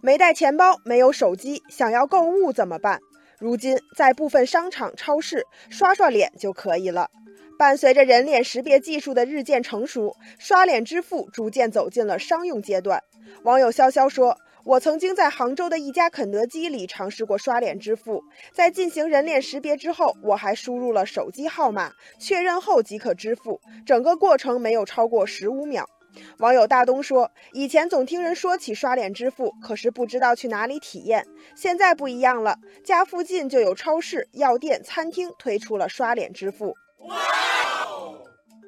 没带钱包，没有手机，想要购物怎么办？如今，在部分商场、超市刷刷脸就可以了。伴随着人脸识别技术的日渐成熟，刷脸支付逐渐走进了商用阶段。网友潇潇说：“我曾经在杭州的一家肯德基里尝试过刷脸支付，在进行人脸识别之后，我还输入了手机号码，确认后即可支付，整个过程没有超过十五秒。”网友大东说：“以前总听人说起刷脸支付，可是不知道去哪里体验。现在不一样了，家附近就有超市、药店、餐厅推出了刷脸支付。”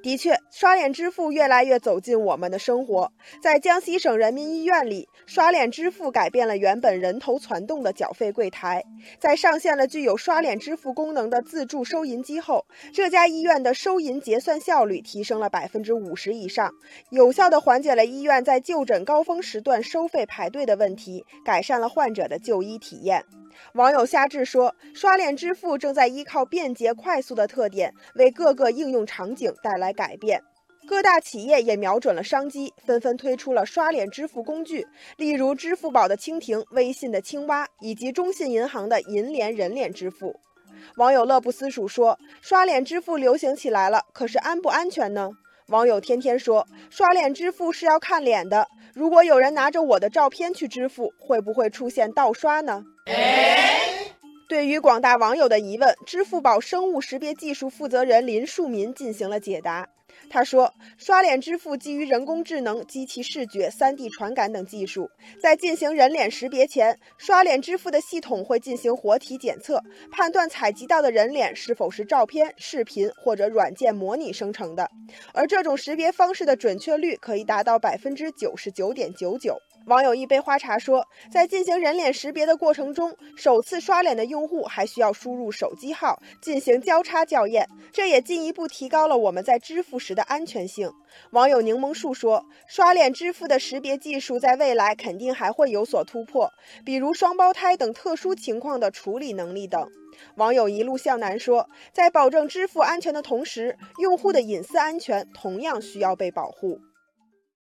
的确，刷脸支付越来越走进我们的生活。在江西省人民医院里，刷脸支付改变了原本人头攒动的缴费柜台。在上线了具有刷脸支付功能的自助收银机后，这家医院的收银结算效率提升了百分之五十以上，有效地缓解了医院在就诊高峰时段收费排队的问题，改善了患者的就医体验。网友夏志说：“刷脸支付正在依靠便捷快速的特点，为各个应用场景带来改变。各大企业也瞄准了商机，纷纷推出了刷脸支付工具，例如支付宝的蜻蜓、微信的青蛙，以及中信银行的银联人脸支付。”网友乐不思蜀说：“刷脸支付流行起来了，可是安不安全呢？”网友天天说：“刷脸支付是要看脸的，如果有人拿着我的照片去支付，会不会出现盗刷呢？”对于广大网友的疑问，支付宝生物识别技术负责人林树民进行了解答。他说，刷脸支付基于人工智能、机器视觉、3D 传感等技术，在进行人脸识别前，刷脸支付的系统会进行活体检测，判断采集到的人脸是否是照片、视频或者软件模拟生成的，而这种识别方式的准确率可以达到百分之九十九点九九。网友一杯花茶说，在进行人脸识别的过程中，首次刷脸的用户还需要输入手机号进行交叉校验，这也进一步提高了我们在支付时的安全性。网友柠檬树说，刷脸支付的识别技术在未来肯定还会有所突破，比如双胞胎等特殊情况的处理能力等。网友一路向南说，在保证支付安全的同时，用户的隐私安全同样需要被保护。